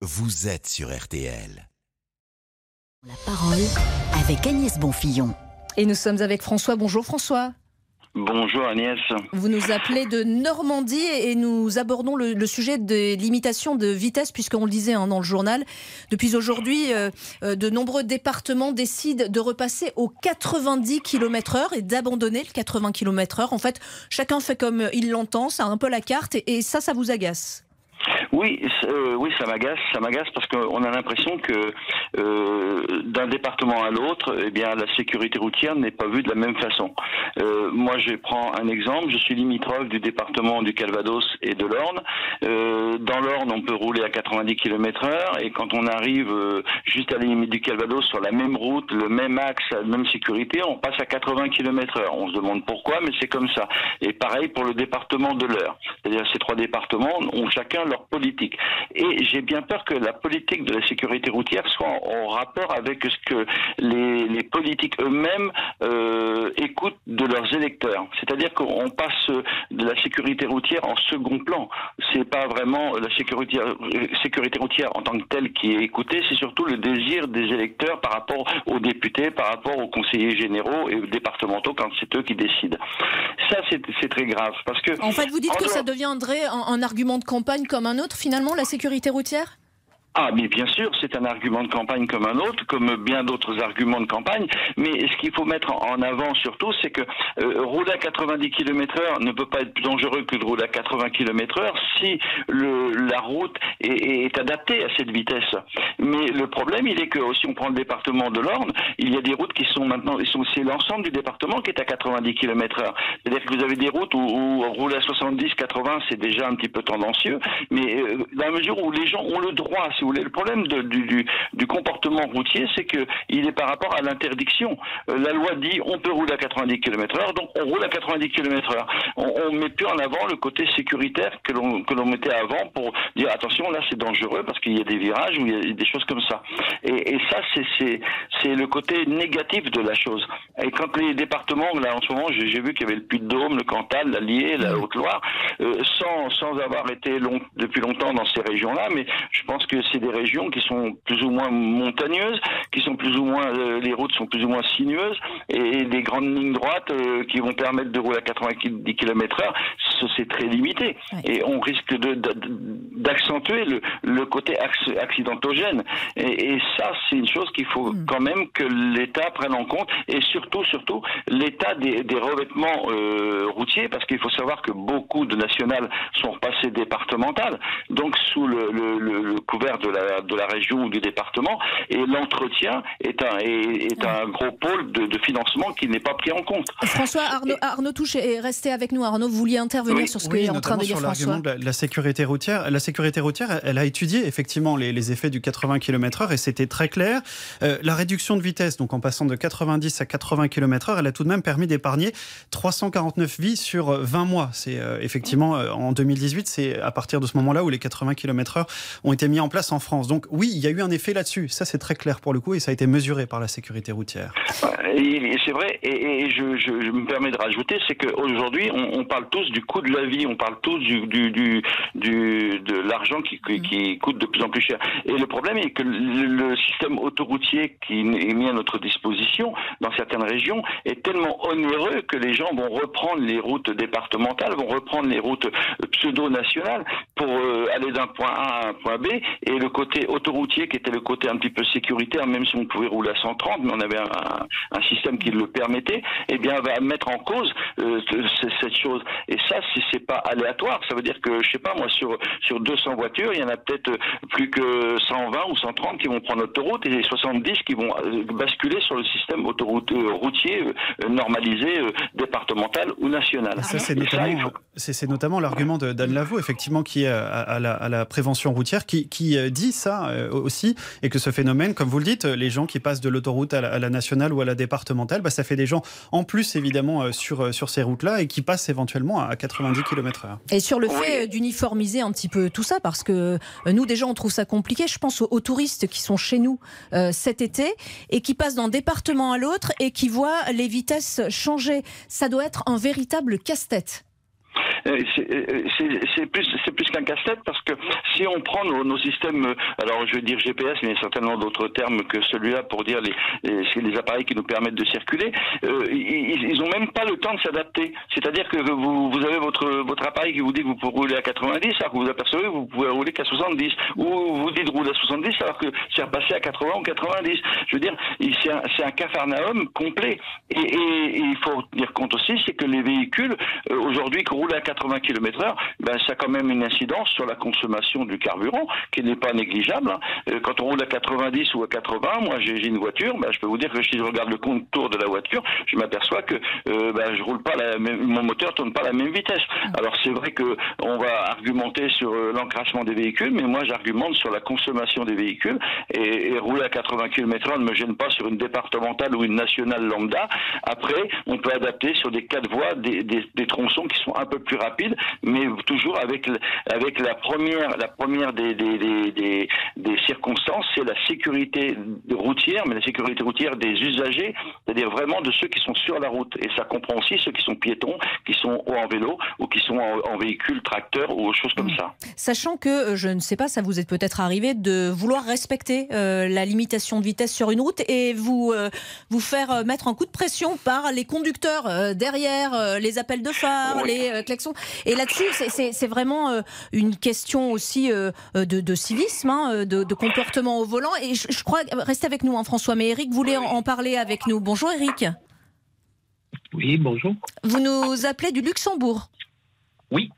vous êtes sur RTL. La parole avec Agnès Bonfillon. Et nous sommes avec François. Bonjour François. Bonjour Agnès. Vous nous appelez de Normandie et nous abordons le, sujet des limitations de vitesse, puisqu'on le disait hein, dans le journal. Depuis aujourd'hui, euh, euh, de nombreux départements décident de repasser aux 90 km/h et d'abandonner le 80 km/h. En fait, chacun fait comme il l'entend, c'est un peu la carte, et ça, ça vous agace oui, euh, oui, ça m'agace, ça m'agace parce qu'on a l'impression que euh, d'un département à l'autre, eh bien, la sécurité routière n'est pas vue de la même façon. Euh, moi, je prends un exemple. Je suis limitrophe du département du Calvados et de l'Orne. Dans l'Orne, on peut rouler à 90 km/h et quand on arrive juste à la limite du Calvados sur la même route, le même axe, la même sécurité, on passe à 80 km/h. On se demande pourquoi, mais c'est comme ça. Et pareil pour le département de l'Eure. C'est-à-dire ces trois départements ont chacun leur politique. Et j'ai bien peur que la politique de la sécurité routière soit en, rapport avec ce que les, politiques eux-mêmes euh, écoutent de leurs électeurs. C'est-à-dire qu'on passe de la sécurité routière en second plan. C'est pas vraiment la sécurité, sécurité routière en tant que telle qui est écoutée, c'est surtout le désir des électeurs par rapport aux députés, par rapport aux conseillers généraux et aux départementaux quand c'est eux qui décident. Ça, c'est très grave parce que. En fait, vous dites que ça deviendrait un argument de campagne comme un autre finalement, la sécurité routière? Ah, mais bien sûr, c'est un argument de campagne comme un autre, comme bien d'autres arguments de campagne. Mais ce qu'il faut mettre en avant surtout, c'est que euh, rouler à 90 km/h ne peut pas être plus dangereux que de rouler à 80 km/h si le, la route est, est, adaptée à cette vitesse. Mais le problème, il est que si on prend le département de l'Orne, il y a des routes qui sont maintenant, c'est l'ensemble du département qui est à 90 km/h. C'est-à-dire que vous avez des routes où, où rouler à 70, 80, c'est déjà un petit peu tendancieux. Mais euh, dans la mesure où les gens ont le droit, le problème du, comportement routier, c'est qu'il est par rapport à l'interdiction. Euh, la loi dit on peut rouler à 90 km/h, donc on roule à 90 km/h. On, ne met plus en avant le côté sécuritaire que l'on que l'on mettait avant pour dire attention là c'est dangereux parce qu'il y a des virages ou il y a des choses comme ça. Et, ça c'est c'est le côté négatif de la chose. Et quand les départements là en ce moment j'ai vu qu'il y avait le Puy-de-Dôme, le Cantal, l'Allier, la Haute-Loire, euh, sans sans avoir été long, depuis longtemps dans ces régions-là, mais je pense que c'est des régions qui sont plus ou moins montagneuses, qui sont plus ou moins, euh, les routes sont plus ou moins sinueuses, et des grandes lignes droites euh, qui vont permettre de rouler à 90 km heure, c'est très limité. Et on risque d'accentuer le, le, côté accidentogène. Et, et ça, c'est une chose qu'il faut mm. quand même que l'État prenne en compte, et surtout, surtout, l'état des, des, revêtements euh, routiers, parce qu'il faut savoir que beaucoup de nationales sont repassées départementales, donc sous le, le, le couvert de la de la région ou du département. Et l'entretien est un, est, un gros pôle de, financement qui n'est pas pris en compte. François Arnaud, Arnaud Touche est resté avec nous. Arnaud, vous vouliez intervenir sur ce oui, que est en train de dire sur l'argument de la, sécurité routière. La sécurité routière, elle a étudié effectivement les, effets du 80 km/h et c'était très clair. Euh, la réduction de vitesse, donc en passant de 90 à 80 km/h, elle a tout de même permis d'épargner 349 vies sur 20 mois. C'est euh, effectivement euh, en 2018, c'est à partir de ce moment-là où les 80 km/h ont été mis en place en France. Donc oui, il y a eu un effet là-dessus. Ça, c'est très clair pour le coup et ça a été mesuré par la sécurité routière. C'est vrai, et, je, me permets de rajouter, c'est qu'aujourd'hui, on, on, parle tous du coût de la vie, on parle tous du, du, du, de l'argent qui, qui, coûte de plus en plus cher. Et le problème est que le, système autoroutier qui est mis à notre disposition dans certaines régions est tellement onéreux que les gens vont reprendre les routes départementales, vont reprendre les routes pseudo-nationales pour euh, aller d'un point A à un point B, et le côté autoroutier qui était le côté un petit peu sécuritaire, même si on pouvait rouler à 130, mais on avait un, système qui le permettait, eh bien, va mettre en cause euh, cette chose. Et ça, c'est pas aléatoire. Ça veut dire que, je sais pas, moi, sur, sur 200 voitures, il y en a peut-être plus que 120 ou 130 qui vont prendre l'autoroute et 70 qui vont euh, basculer sur le système autoroute, euh, routier normalisé, départemental ou national. Ça, c'est notamment, c'est notamment l'argument d'Anne Lavaux, effectivement, qui est à, la, à la, prévention routière, qui, qui dit ça aussi, et que ce phénomène, comme vous le dites, les gens qui passent de l'autoroute à, à la nationale ou à la départementale, bah, ça fait des gens en plus évidemment euh, sur, euh, sur ces routes-là et qui passent éventuellement à 90 km/h. Et sur le fait euh, d'uniformiser un petit peu tout ça, parce que nous déjà on trouve ça compliqué, je pense aux, touristes qui sont chez nous cet été et qui passent d'un département à l'autre et qui voient les vitesses changer. Ça doit être un véritable casse-tête. C'est plus, plus qu'un casse-tête parce que si on prend nos, systèmes, alors je veux dire GPS, mais il y a certainement d'autres termes que celui-là pour dire les, les, appareils qui nous permettent de circuler, ils n'ont même pas le temps de s'adapter. C'est-à-dire que vous, vous avez votre, votre appareil qui vous dit que vous pouvez rouler à 90, alors que vous apercevez que vous pouvez rouler qu'à 70. Ou vous dites rouler à 70 alors que c'est repassé à 80 ou 90. Je veux dire, c'est un, un cafarnaum complet. Et, et, il faut tenir compte aussi, c'est que les véhicules, euh, aujourd'hui, qui 80 km heure, ben, ça a quand même une incidence sur la consommation du carburant, qui n'est pas négligeable. Hein. Euh, quand on roule à 90 ou à 80, moi j'ai une voiture, ben, je peux vous dire que si je regarde le contour de la voiture, je m'aperçois que euh, ben, je roule pas mon moteur tourne pas à la même vitesse. Alors c'est vrai que on va argumenter sur euh, l'encrassement des véhicules, mais moi j'argumente sur la consommation des véhicules et, rouler à 80 km/h ne me gêne pas sur une départementale ou une nationale lambda. Après, on peut adapter sur des quatre voies des, des, tronçons qui sont un peu plus rapides, mais toujours avec avec la première la première des des, des, des circonstances, c'est la sécurité routière, mais la sécurité routière des usagers, c'est-à-dire vraiment de ceux qui sont sur la route. Et ça comprend aussi ceux qui sont piétons, qui sont en vélo ou qui sont en, véhicule tracteur ou autre chose comme ça. Sachant que, euh, je ne sais pas, ça vous est peut-être arrivé de vouloir respecter euh, la limitation de vitesse sur une route et vous, euh, vous faire mettre un coup de pression par les conducteurs derrière, les appels de phare, les klaxons. Et là-dessus, c'est vraiment une question aussi de, civisme, hein, de, comportement au volant. Et je, crois, restez avec nous, hein, François, mais Eric voulait en parler avec nous. Bonjour Eric. Oui, bonjour. Vous nous appelez du Luxembourg Oui.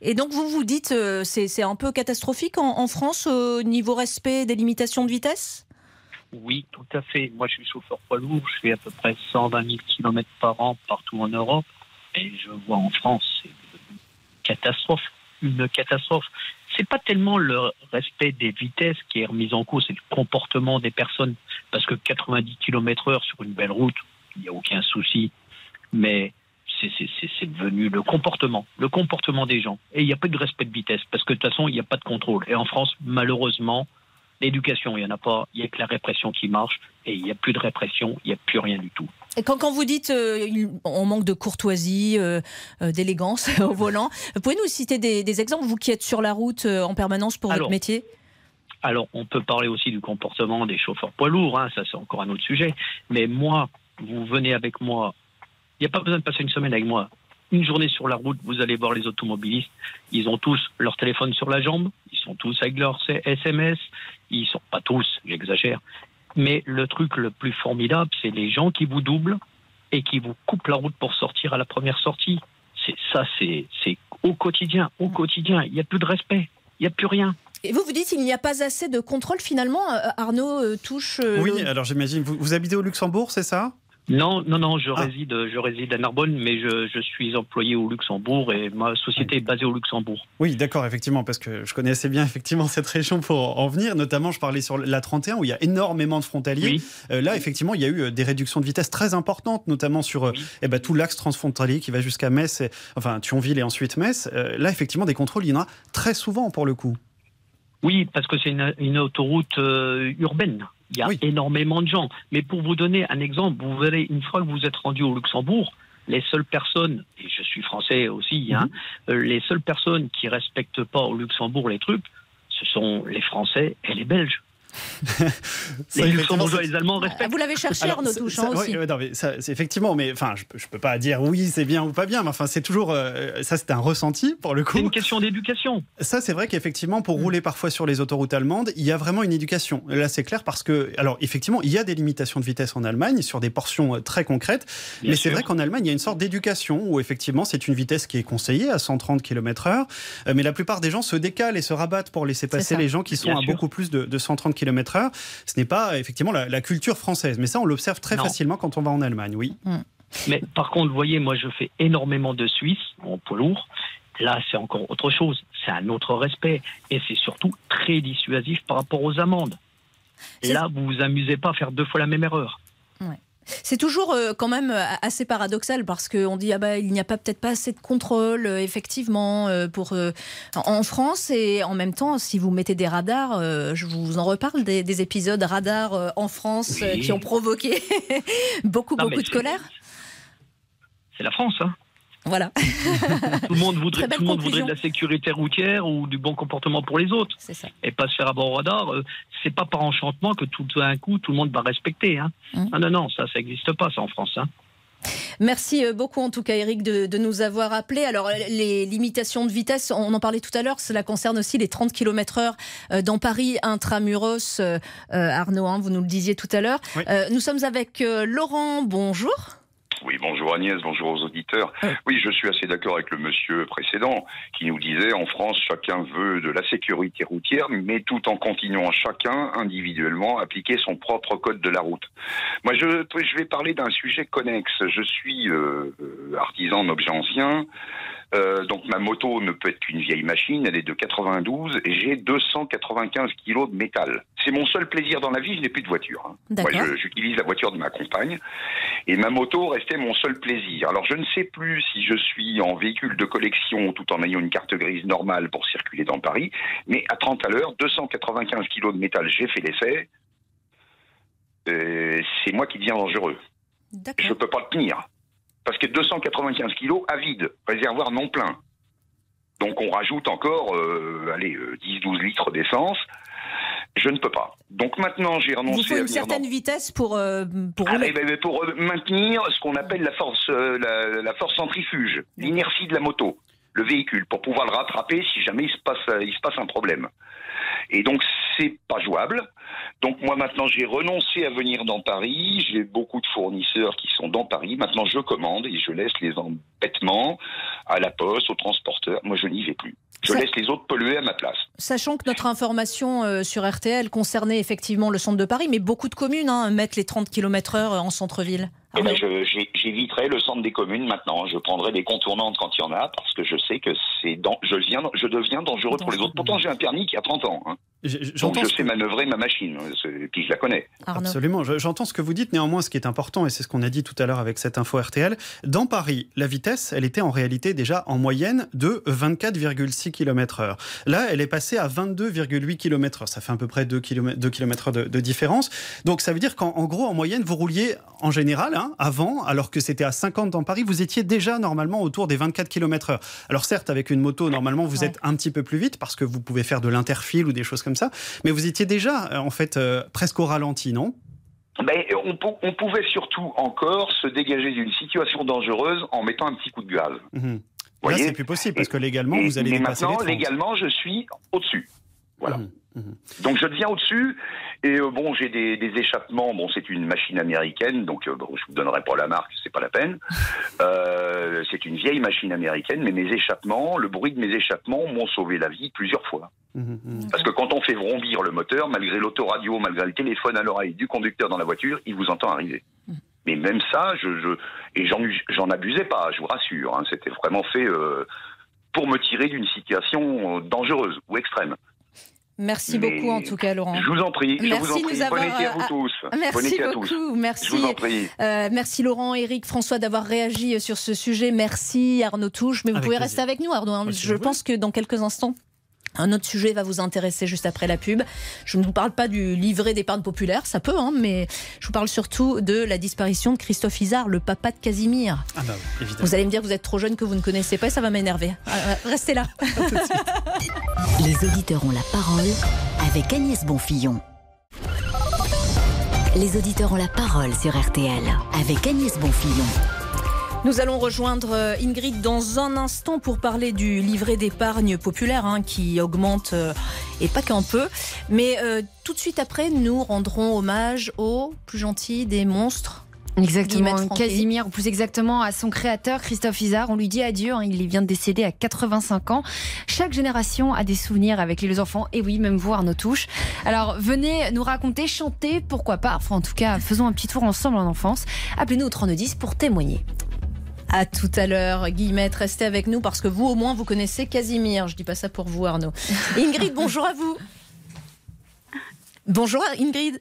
Et donc vous vous dites, euh, c'est un peu catastrophique en, France au niveau respect des limitations de vitesse? Oui, tout à fait. Moi je suis chauffeur poids lourd, je fais à peu près 120 000 km par an partout en Europe. Et je vois en France, c'est catastrophe. Une catastrophe. C'est pas tellement le respect des vitesses qui est remis en cause, c'est le comportement des personnes. Parce que 90 km/h sur une belle route, il n'y a aucun souci mais c'est devenu le comportement, le comportement des gens. Et il n'y a pas de respect de vitesse, parce que de toute façon, il n'y a pas de contrôle. Et en France, malheureusement, l'éducation, il n'y en a pas, il n'y a que la répression qui marche, et il n'y a plus de répression, il n'y a plus rien du tout. Et quand, quand vous dites euh, on manque de courtoisie, euh, euh, d'élégance au volant, pouvez nous citer des, exemples, vous qui êtes sur la route en permanence pour votre métier? alors, on peut parler aussi du comportement des chauffeurs poids lourds, hein, ça c'est encore un autre sujet. Mais moi, vous venez avec moi il n'y a pas besoin de passer une semaine avec moi. Une journée sur la route, vous allez voir les automobilistes. Ils ont tous leur téléphone sur la jambe. Ils sont tous avec leur SMS. Ils sont pas tous, j'exagère. Mais le truc le plus formidable, c'est les gens qui vous doublent et qui vous coupent la route pour sortir à la première sortie. C'est ça, c'est au quotidien, au quotidien. Il n'y a plus de respect. Il n'y a plus rien. Et vous, vous dites qu'il n'y a pas assez de contrôle finalement. Euh, Arnaud euh, touche. Euh, oui, alors j'imagine. vous habitez au Luxembourg, c'est ça? Non, non, non, je, ah. réside, je réside à Narbonne, mais je, je, suis employé au Luxembourg et ma société est basée au Luxembourg. Oui, d'accord, effectivement, parce que je connais assez bien effectivement cette région pour en venir. Notamment, je parlais sur la 31 où il y a énormément de frontaliers. Euh, là, effectivement, il y a eu euh, des réductions de vitesse très importantes, notamment sur euh, eh ben, tout l'axe transfrontalier qui va jusqu'à Metz, et, enfin Thionville et ensuite Metz. là, effectivement, des contrôles, il y en a très souvent pour le coup. Oui, parce que c'est une, une, autoroute urbaine. Il y a énormément de gens. Mais pour vous donner un exemple, vous verrez, une fois que vous êtes rendu au Luxembourg, les seules personnes, et je suis français aussi, hein, mhm. euh, les seules personnes qui respectent pas au Luxembourg les trucs, ce sont les Français et les Belges les Luxembourgeois et les Allemands respectent. Vous l'avez cherché, Arnaud Touche, aussi. Oui, non, mais ça, effectivement, mais enfin, je, ne peux pas dire oui, c'est bien ou pas bien, mais enfin, c'est toujours. Euh, ça, c'est un ressenti pour le coup. C'est une question d'éducation. Ça, c'est vrai qu'effectivement, pour mm. rouler parfois sur les autoroutes allemandes, il y a vraiment une éducation. Là, c'est clair parce que, alors, effectivement, il y a des limitations de vitesse en Allemagne sur des portions euh, très concrètes, mais c'est vrai qu'en Allemagne, il y a une sorte d'éducation où effectivement, c'est une vitesse qui est conseillée à 130 km/h, euh, mais la plupart des gens se décalent et se rabattent pour laisser passer les gens qui sont à beaucoup plus de, de 130 km/h ce n'est pas effectivement la, culture française. Mais ça, on l'observe très facilement quand on va en Allemagne, oui. Mm. Mais par contre, vous voyez, moi, je fais énormément de Suisse en poids lourd. Là, c'est encore autre chose. C'est un autre respect. Et c'est surtout très dissuasif par rapport aux amendes. Là, vous vous amusez pas à faire deux fois la même erreur. C'est toujours euh, quand même euh, assez paradoxal parce qu'on dit ah bah il n'y a pas peut-être pas assez de contrôle euh, effectivement pour en France et en même temps si vous mettez des radars, je vous en reparle des, épisodes radars en France qui ont provoqué beaucoup beaucoup de colère. C'est la France. Hein. Voilà. tout le monde voudrait, tout le monde voudrait de la sécurité routière ou du bon comportement pour les autres. C'est ça. Et pas se faire avoir au radar. Euh, c'est pas par enchantement que tout d'un coup tout le monde va respecter. Hein. Ah non, non, ça, ça n'existe pas, ça en France. Hein. Merci euh, beaucoup en tout cas Eric de, nous avoir appelé. Alors les limitations de vitesse, on en parlait tout à l'heure, cela concerne aussi les 30 km heure euh, dans Paris intramuros. Euh, Arnaud, hein, vous nous le disiez tout à l'heure. nous sommes avec Laurent, bonjour. Oui, bonjour Agnès, bonjour aux auditeurs. Oui, je suis assez d'accord avec le monsieur précédent qui nous disait en France, chacun veut de la sécurité routière, mais tout en continuant chacun individuellement appliquer son propre code de la route. Moi, je, je vais parler d'un sujet connexe. Je suis euh, euh artisan d'objets anciens. Euh, donc ma moto ne peut être qu'une vieille machine, elle est de 92 et j'ai 295 kilos de métal. C'est mon seul plaisir dans la vie, je n'ai plus de voiture. Hein. Moi, j'utilise la voiture de ma compagne et ma moto restait mon seul plaisir. Alors je ne sais plus si je suis en véhicule de collection tout en ayant une carte grise normale pour circuler dans Paris, mais à 30 à l'heure, 295 kilos de métal, j'ai fait l'essai. Euh, c'est moi qui deviens dangereux. Je ne peux pas le tenir parce que 295 kilos à vide, réservoir non plein. Donc on rajoute encore, euh, allez, 10-12 euh, litres d'essence. Je ne peux pas. Donc maintenant, j'ai renoncé. Il faut une certaine vitesse pour euh, pour, ah, eh ben, pour maintenir ce qu'on appelle la force la, force centrifuge, l'inertie de la moto, le véhicule, pour pouvoir le rattraper si jamais il se passe il se passe un problème. Et donc c'est pas jouable. Donc moi maintenant j'ai renoncé à venir dans Paris. J'ai beaucoup de fournisseurs qui sont dans Paris. Maintenant je commande et je laisse les embêtements à la poste, aux transporteurs. Moi je n'y vais plus. Je laisse les autres polluer à ma place. Sachant que notre information euh, sur RTL concernait effectivement le centre de Paris, mais beaucoup de communes hein, mettent les 30 km/h en centre-ville. Eh ben, j'éviterai le centre des communes maintenant. Je prendrai des contournantes quand il y en a parce que je sais que c'est je, viens, je deviens dangereux pour les autres. Pourtant, j'ai un permis qui a 30 ans. Hein. Donc je sais manœuvrer ma machine, puis je la connais. Absolument, j'entends ce que vous dites. Néanmoins, ce qui est important, et c'est ce qu'on a dit tout à l'heure avec cette info RTL, dans Paris, la vitesse, elle était en réalité déjà en moyenne de 24,6 km/h. Là, elle est passée à 22,8 km/h. Ça fait à peu près 2 km, 2 km de, de différence. Donc ça veut dire qu'en gros, en moyenne, vous rouliez en général, hein, avant, alors que c'était à 50 dans Paris, vous étiez déjà normalement autour des 24 km/h. Alors certes, avec une moto, normalement, vous êtes un petit peu plus vite parce que vous pouvez faire de l'interfile ou des choses comme ça. Mais vous étiez déjà, euh, en fait, euh, presque au ralenti, non? Ben, on, pouvait surtout encore se dégager d'une situation dangereuse en mettant un petit coup de gaz. Mmh. Là, c'est plus possible parce que légalement, vous allez mais dépasser maintenant, légalement, je suis au-dessus. Voilà. Mhm, mhm. Donc je deviens au-dessus et euh, bon j'ai des, échappements. Bon c'est une machine américaine donc euh, bon, je vous donnerai pas la marque c'est pas la peine. Euh, c'est une vieille machine américaine mais mes échappements, le bruit de mes échappements m'ont sauvé la vie plusieurs fois. Mhm, Parce que quand on fait vrombir le moteur, malgré l'autoradio, malgré le téléphone à l'oreille du conducteur dans la voiture, il vous entend arriver. Mais même ça, je, je et j'en abusais pas, je vous rassure. Hein, C'était vraiment fait pour me tirer d'une situation dangereuse ou extrême. Merci beaucoup en tout cas, Laurent. Je vous en prie. Merci je vous en prie. Nous avoir... à vous tous. Merci beaucoup. Merci. Je vous en prie. Euh, merci Laurent, Eric, François d'avoir réagi sur ce sujet. Merci Arnaud Touche. Mais vous pouvez rester avec nous, Arnaud. Hein. je pense que dans quelques instants, un autre sujet va vous intéresser juste après la pub. Je ne vous parle pas du livret d'épargne populaire, ça peut, hein, mais je vous parle surtout de la disparition de Christophe Isard, le papa de Casimir. Ah bah évidemment. Vous allez me dire que vous êtes trop jeune, que vous ne connaissez pas, ça va m'énerver. Ah, euh, restez là. Les auditeurs ont la parole avec Agnès Bonfillon. Les auditeurs ont la parole sur RTL avec Agnès Bonfillon. Nous allons rejoindre euh, Ingrid dans un instant pour parler du livret d'épargne populaire hein, qui augmente euh, et pas qu'un peu. Mais euh, tout de suite après, nous rendrons hommage au plus gentil des monstres. Exactement, Casimir, ou plus exactement à son créateur, Christophe Isard. On lui dit adieu, hein, il vient de décéder à 85 ans. Chaque génération a des souvenirs avec les enfants, et oui, même vous, Arnaud Touche. Alors, venez nous raconter, chanter, pourquoi pas. Enfin, en tout cas, faisons un petit tour ensemble en enfance. Appelez-nous au 3210 pour témoigner. À tout à l'heure, Guillemette, restez avec nous parce que vous, au moins, vous connaissez Casimir. Je dis pas ça pour vous, Arnaud. Ingrid, bonjour à vous. Bonjour Ingrid.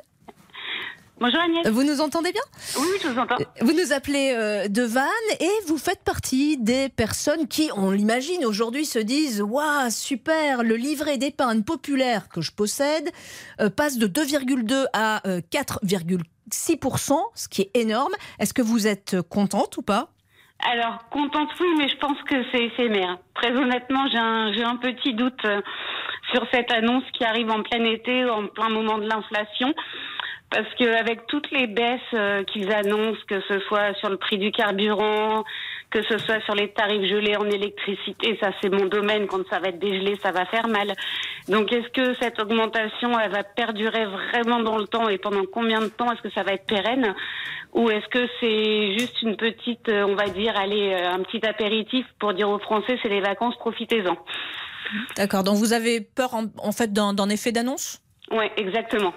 Bonjour Agnès. Vous nous entendez bien? Oui, je vous entends. Vous nous appelez euh, de Vannes et vous faites partie des personnes qui, on l'imagine aujourd'hui, se disent Waouh, super, le livret d'épargne populaire que je possède euh, passe de 2,2 à 4,6%, euh, ce qui est énorme. Est-ce que vous êtes contente ou pas? Alors, contente, oui, mais je pense que c'est éphémère. Très honnêtement, j'ai un, petit doute euh, sur cette annonce qui arrive en plein été, en plein moment de l'inflation. Parce qu'avec toutes les baisses euh, qu'ils annoncent, que ce soit sur le prix du carburant, que ce soit sur les tarifs gelés en électricité, ça c'est mon domaine, quand ça va être dégelé, ça va faire mal. Donc est-ce que cette augmentation, elle va perdurer vraiment dans le temps et pendant combien de temps? Est-ce que ça va être pérenne? Ou est-ce que c'est juste une petite, euh, on va dire, allez, euh, un petit apéritif pour dire aux Français, c'est les vacances, profitez-en D'accord, donc vous avez peur en, en fait d'un effet d'annonce? Oui, exactement.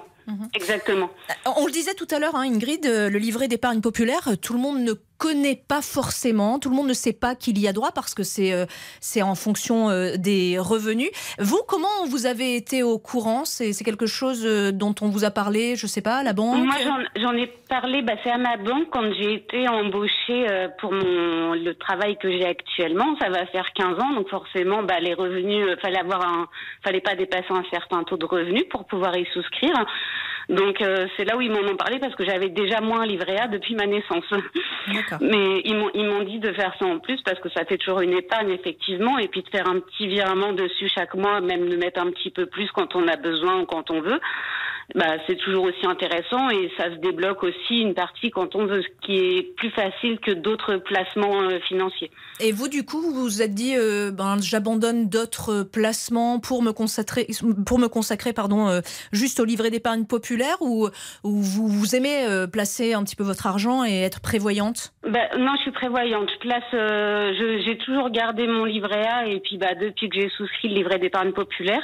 Exactement. On le disait tout à l'heure, hein, Ingrid, euh, le livret d'épargne populaire, euh, tout le monde ne connaît pas forcément, tout le monde ne sait pas qu'il y a droit parce que c'est euh, c'est en fonction euh, des revenus. Vous, comment vous avez été au courant? C'est quelque chose euh, dont on vous a parlé, je sais pas, à la banque? Moi, j'en- ai parlé, bah, c'est à ma banque quand j'ai été embauchée pour mon, le travail que j'ai actuellement. Ça va faire 15 ans, donc forcément, bah, les revenus, fallait avoir fallait pas dépasser un certain taux de revenus pour pouvoir y souscrire. Donc euh, c'est là où ils m'en ont parlé parce que j'avais déjà moins un livret A depuis ma naissance. Mais ils m'ont ils m'ont dit de faire ça en plus parce que ça fait toujours une épargne effectivement et puis de faire un petit virement dessus chaque mois, même de mettre un petit peu plus quand on a besoin ou quand on veut. Bah c'est toujours aussi intéressant et ça se débloque aussi une partie quand on veut, ce qui est plus facile que d'autres placements euh, financiers. Et vous, du coup, vous vous êtes dit, euh, ben, j'abandonne d'autres placements pour me consacrer, pour me consacrer, pardon, euh, juste au livret d'épargne populaire, ou, ou vous, vous aimez euh, placer un petit peu votre argent et être prévoyante? Bah, non, je suis prévoyante. Je place, euh, j'ai toujours gardé mon livret A et puis bah, depuis que j'ai souscrit le livret d'épargne populaire.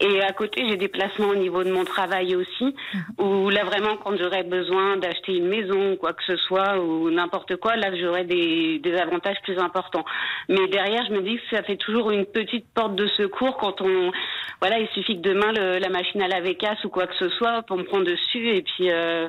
Et à côté, j'ai des placements au niveau de mon travail aussi, où là vraiment, quand j'aurais besoin d'acheter une maison, quoi que ce soit, ou n'importe quoi, là j'aurais des, des avantages plus importants. Mais derrière, je me dis que ça fait toujours une petite porte de secours quand on, voilà, il suffit que demain le- la machine à laver casse ou quoi que ce soit pour me prendre dessus et puis euh,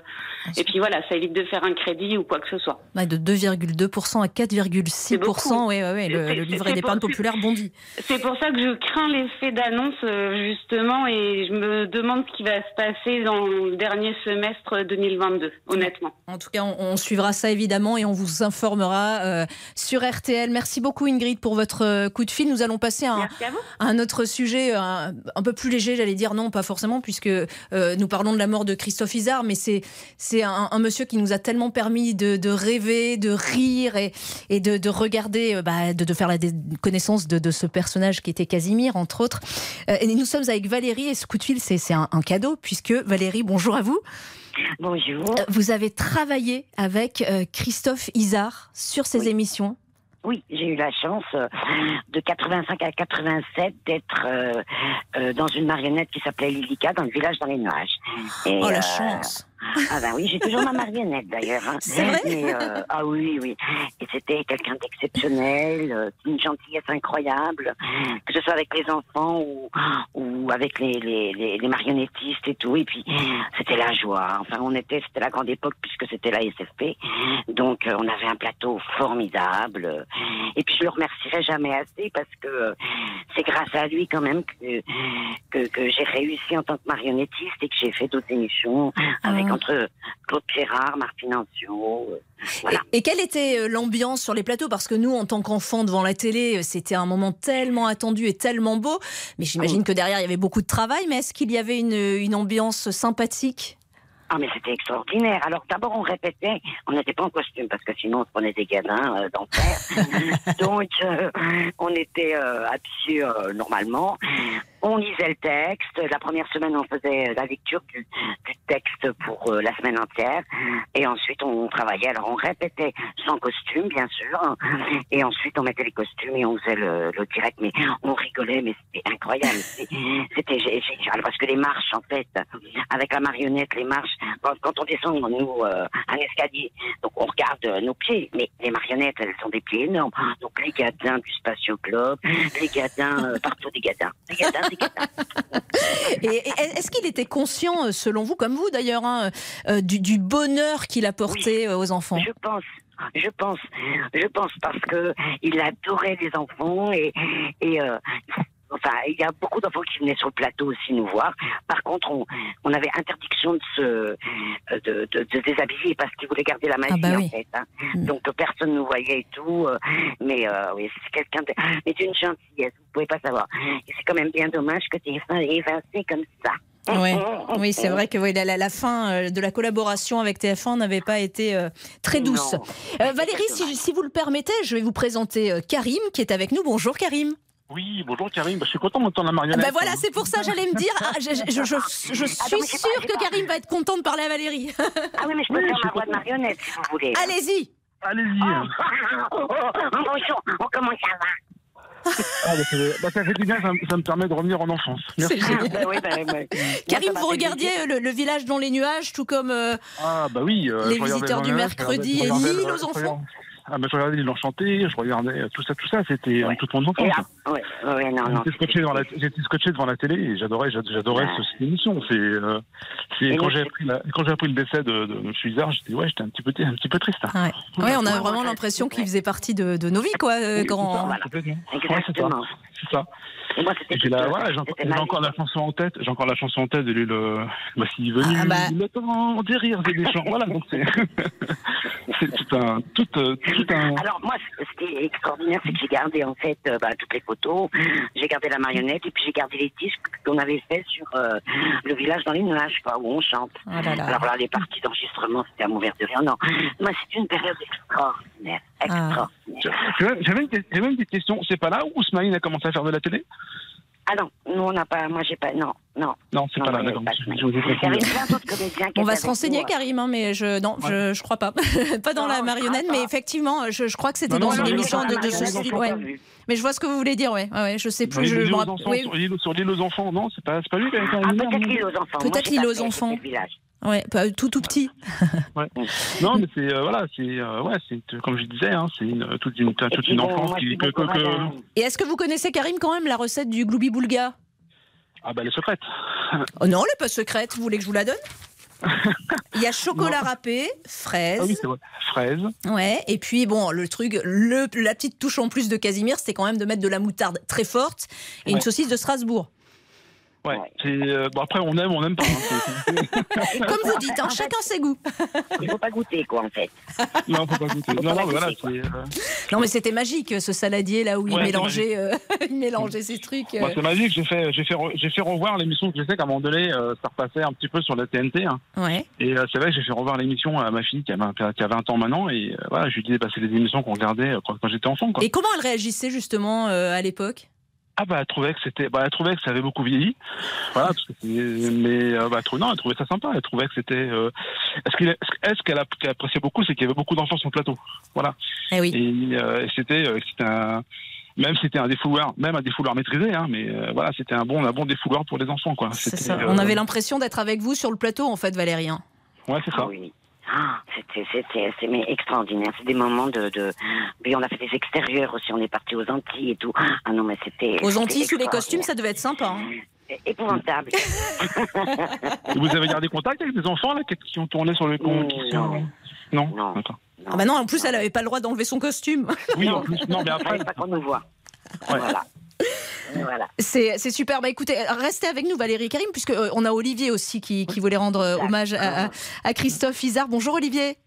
et puis voilà, ça évite de faire un crédit ou quoi que ce soit. Ouais, De 2,2% à 4,6%, oui, ouais, ouais, le, le livret d'épargne populaire bondit. C'est pour ça que je crains l'effet d'annonce euh, justement et je me demande ce qui va se passer dans le dernier semestre 2022, honnêtement. En tout cas, on, on suivra ça évidemment et on vous informera euh, sur RTL. Merci beaucoup Ingrid pour votre euh, coup de fil. Nous allons passer à un, à autre sujet euh, un, un peu plus léger, j'allais dire non, pas forcément, puisque euh, nous parlons de la mort de Christophe Isard, mais c'est un, un monsieur qui nous a tellement permis de, de rêver, de rire et, et de, de regarder, bah, de, de faire la connaissance de, ce personnage qui était Casimir, entre autres. Euh, et nous sommes avec Valérie et ce coup de fil, c'est un cadeau, puisque Valérie, bonjour à vous. Bonjour. Euh, Vous avez travaillé avec euh, Christophe Isard sur ces émissions. Oui, j'ai eu la chance euh, de 85 à 87 d'être euh, euh, dans une marionnette qui s'appelait Lilica dans le village dans les nuages. Et, Oh la chance Ah ben oui, j'ai toujours ma marionnette d'ailleurs. hein. C'est vrai? Mais, euh, Ah oui, oui. Et c'était quelqu'un d'exceptionnel, euh, d'une gentillesse incroyable, que ce soit avec les enfants ou, ou avec les, les, les, les marionnettistes et tout. Et puis c'était la joie. Enfin, on était, c'était la grande époque puisque c'était la SFP. Donc euh, on avait un plateau formidable. Et puis je le remercierai jamais assez parce que euh, c'est grâce à lui quand même que, que, que j'ai réussi en tant que marionnettiste et que j'ai fait d'autres émissions avec Ah. entre Claude Gérard, Martine Ancio. euh, voilà. Et, et quelle était euh, l'ambiance sur les plateaux? Parce que nous, en tant qu'enfants devant la télé, euh, c'était un moment tellement attendu et tellement beau. Mais j'imagine que derrière, il y avait beaucoup de travail. Mais est-ce qu'il y avait une, une ambiance sympathique? Ah mais c'était extraordinaire. Alors d'abord on répétait, on n'était pas en costume parce que sinon on se prenait des gadins euh, d'enfer. Donc euh, on était euh, habillés euh, normalement. On lisait le texte. La première semaine on faisait la lecture du, du texte pour euh, la semaine entière. Et ensuite on travaillait. Alors on répétait sans costume bien sûr. Et ensuite on mettait les costumes et on faisait le, le direct. Mais on rigolait, mais c'était incroyable. C'était c'était gé- génial parce que les marches en fait, avec la marionnette, les marches quand, quand on descend, nous, euh, un escalier, donc on regarde euh, nos pieds, mais les marionnettes, elles sont des pieds énormes. Donc les gadins du Spatio Club, les gadins, euh, partout des gadins. Et, est-ce qu'il était conscient, euh, selon vous, comme vous d'ailleurs, hein, euh, du, du bonheur qu'il apportait euh, aux enfants? Je pense. Je pense, je pense parce que il adorait les enfants et, et euh, enfin, il y a beaucoup d'enfants qui venaient sur le plateau aussi nous voir. Par contre, on, on avait interdiction de se de, de, de déshabiller parce qu'ils voulaient garder la magie Ah bah oui. en fait. hein. Donc euh, personne nous voyait et tout. euh, mais euh, oui, c'est quelqu'un de, mais d'une gentillesse, vous pouvez pas savoir. Et c'est quand même bien dommage que TF1 ait évincé comme ça. Ouais. Oui, c'est vrai que oui, la, la- fin euh, de la collaboration avec TF1 n'avait pas été euh, très douce. Euh, Valérie, si, si vous le permettez, je vais vous présenter Karim qui est avec nous. Bonjour Karim. Oui, bonjour Karim, Bah, je suis content d'entendre la marionnette. Ben voilà, c'est pour ça j'allais me dire. ah, je, je- je- je- je suis Attends, sûre que Karim va être content de parler à Valérie. Ah oui, mais je peux Oui, faire je ma voix de marionnette si vous voulez. Allez-y. Allez-y. Oh, oh, oh, bonjour, oh, comment ça va? Ah, bah, c'est- bah, ça fait du bien, ça, me- ça me permet de revenir en enfance. Merci. Oui, ben, ben. Karim, vous regardiez plaisir. le, le village dans les nuages, tout comme euh, Ah, bah oui. euh, Les visiteurs du mercredi et l'île aux enfants. Ah, je regardais l'île enchantée, je regardais tout ça, tout ça, c'était euh, Ouais. toute mon enfance. Et ouais, ouais, non, non. J'étais scotché, devant la- j'étais scotché devant la télé et j'adorais, j'ad- j'adorais Ouais. cette émission. C'est, euh, c'est Et quand j'ai appris, la- quand j'ai appris le décès de, de M. Izard, j'étais, ouais, j'étais un petit peu, un petit peu triste. hein. Ouais. Ouais, on a Ouais, vraiment l'impression qu'il faisait partie de, de nos vies, quoi. euh, quand... c'est ça, Voilà. complètement. Ouais, c'est ça. Exactement. C'est ça. Et moi, c'était Et j'ai encore, la chanson en tête. J'ai encore la chanson en tête. Euh, bah, s'il est venu, le temps des rires et des chants. Voilà, donc c'est, c'est tout un, tout, euh, tout Alors moi, ce qui est extraordinaire, c'est que j'ai gardé en fait euh, bah, toutes les photos, j'ai gardé la marionnette et puis j'ai gardé les disques qu'on avait fait sur euh, le village dans les nuages, quoi, où on chante. Là là. Alors là, les parties d'enregistrement, c'était à mourir de rire. Non, moi, c'est une période extraordinaire, Ah. extraordinaire. J'avais j'avais une, j'avais une petite question. C'est pas là où Smaïn a commencé à faire de la télé? Ah non, nous on n'a pas, moi j'ai pas, non, non. Non, c'est pas là. D'accord. On va se renseigner, nous. Karim, hein, mais je non, je, je crois pas. pas dans Non, la marionnette, mais effectivement, je, je crois que c'était dans non, une émission de, de non, ce non, style. non, Ouais. Mais je vois ce que vous voulez dire, ouais. ouais, ouais, je sais plus. Je sur l'île- aux enfants, non, c'est pas, c'est pas lui qui a été Ah, peut-être non l'île aux enfants. Peut-être l'île aux enfants. Ouais, pas- tout tout petit. Non, mais c'est euh, voilà, c'est euh, ouais, c'est comme je disais, hein, c'est une, toute une toute une enfance qui que, que- que- Et est-ce que vous connaissez Karim quand même la recette du gloubi boulga? Ah bah les secrètes. oh Non, elle n'est pas secrète. Vous voulez que je vous la donne? Il y a chocolat râpé, Ah oui, fraise. c'est vrai. Fraises. Ouais, et puis bon, le truc, le, la petite touche en plus de Casimir, c'était quand même de mettre de la moutarde très forte et une saucisse de Strasbourg. Ouais. Euh, bon après on aime, on aime pas. hein, Comme vous dites, hein, chacun ses goûts. Il faut pas goûter, quoi, en fait. non, faut pas goûter. Non, non, mais voilà, goûter, quoi. c'est. euh, Non, mais c'était magique, ce saladier là où il Ouais, mélangeait, euh, il mélangeait ces trucs. euh. Moi, c'est magique. J'ai fait, j'ai fait, re- j'ai fait revoir l'émission que je sais qu'à un moment donné, euh, ça repassait un petit peu sur la TNT. hein. Ouais. Et euh, c'est vrai que j'ai fait revoir l'émission à ma fille qui a, 20 qui a 20 ans maintenant. Et euh, voilà, je lui disais, bah, c'est les émissions qu'on regardait quand, quand j'étais enfant. Quoi. Et comment elle réagissait justement euh, à l'époque? Ah bah elle trouvait que c'était, bah elle trouvait que ça avait beaucoup vieilli. Voilà, parce que mais euh, bah, elle trouvait, non, elle trouvait ça sympa. Elle trouvait que c'était. euh, est-ce qu'elle a- qu'elle appréciait beaucoup, c'est qu'il y avait beaucoup d'enfants sur le plateau. Voilà. Eh oui. Et euh, c'était, euh, c'était un, même si c'était un défouloir, même un défouloir maîtrisé, hein, mais euh, voilà, c'était un bon, un bon défouloir pour les enfants, quoi. Ça. euh, On avait l'impression d'être avec vous sur le plateau en fait, Valérien. Ouais, c'est ça. Ah oui. Ah, c'était, c'était, c'est mais extraordinaire. C'est des moments de, de. Puis on a fait des extérieurs aussi. On est parti aux Antilles et tout. Ah non, mais c'était. Aux Antilles sous les costumes, ça devait être sympa. hein. Épouvantable. Et vous avez gardé contact avec des enfants là qui- qui ont tourné sur le sont- Non. Non? D'accord. Ah bah non, en plus elle avait pas le droit d'enlever son costume. Oui, en plus, non, mais Il après. fallait pas qu'on nous voit. Voilà. Voilà. C'est super. Bah écoutez, restez avec nous Valérie Karim, puisque euh, on a Olivier aussi qui, qui voulait rendre euh, hommage à, à- à Christophe Isard. Bonjour Olivier.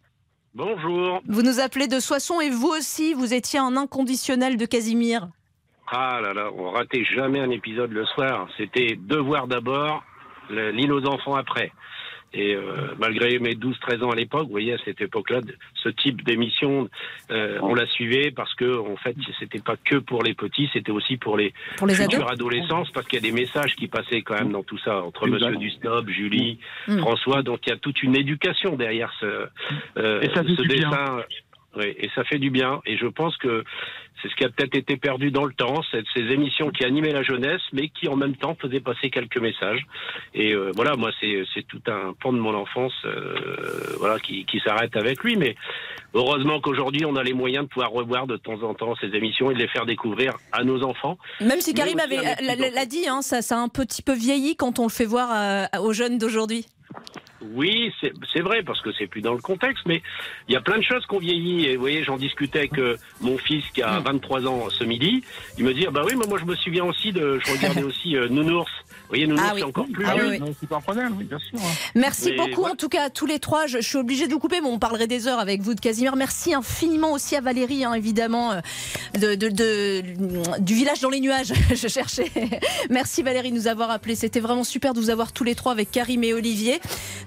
Bonjour. Vous nous appelez de Soissons et vous aussi, vous étiez un inconditionnel de Casimir. Ah là là, on ratait jamais un épisode le soir. C'était devoir d'abord, le- l'île aux enfants après. Et euh, malgré mes 12-13 ans à l'époque, vous voyez, à cette époque-là, ce type d'émission, euh, on la suivait parce que, en fait, c'était pas que pour les petits, c'était aussi pour les, Pour les futurs ados adolescents, parce qu'il y a des messages qui passaient quand même dans tout ça, entre. Monsieur Dusnob, Julie, Mm. François, donc il y a toute une éducation derrière ce, euh, Et ça fait ce du bien. Oui, et ça fait du bien. Et je pense que c'est ce qui a peut-être été perdu dans le temps, ces émissions qui animaient la jeunesse, mais qui en même temps faisaient passer quelques messages. Et euh, voilà, moi, c'est tout un pan de mon enfance, euh, voilà, qui, qui s'arrête avec lui. Mais heureusement qu'aujourd'hui, on a les moyens de pouvoir revoir de temps en temps ces émissions et de les faire découvrir à nos enfants. Même si Karim mes l'a- dit, hein, ça, ça a un petit peu vieilli quand on le fait voir à- aux jeunes d'aujourd'hui. Oui, c'est vrai, parce que c'est plus dans le contexte, mais il y a plein de choses qu'on vieillit. Et vous voyez, j'en discutais avec euh, mon fils qui a 23 mm. ans ce midi. Il me dit, ah bah oui, mais moi je me souviens aussi de, je regardais aussi euh, Nounours. Vous voyez, Nounours, ah c'est encore plus ah, oui, oui. bien sûr. Merci beaucoup, en tout cas, à tous les trois. Je, suis obligée de vous couper, mais on parlerait des heures avec vous de Casimir. Merci infiniment aussi à Valérie, hein, évidemment, euh, de, de, du village dans les nuages. je cherchais. Merci Valérie de nous avoir appelé. C'était vraiment super de vous avoir tous les trois avec Karim et Olivier.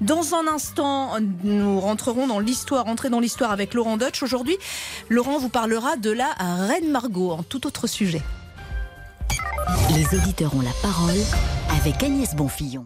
Dans un instant, nous rentrerons dans l'histoire, entrer dans l'histoire avec Laurent Deutsch. Aujourd'hui, Laurent vous parlera de la Reine Margot, en tout autre sujet. Les auditeurs ont la parole avec Agnès Bonfillon.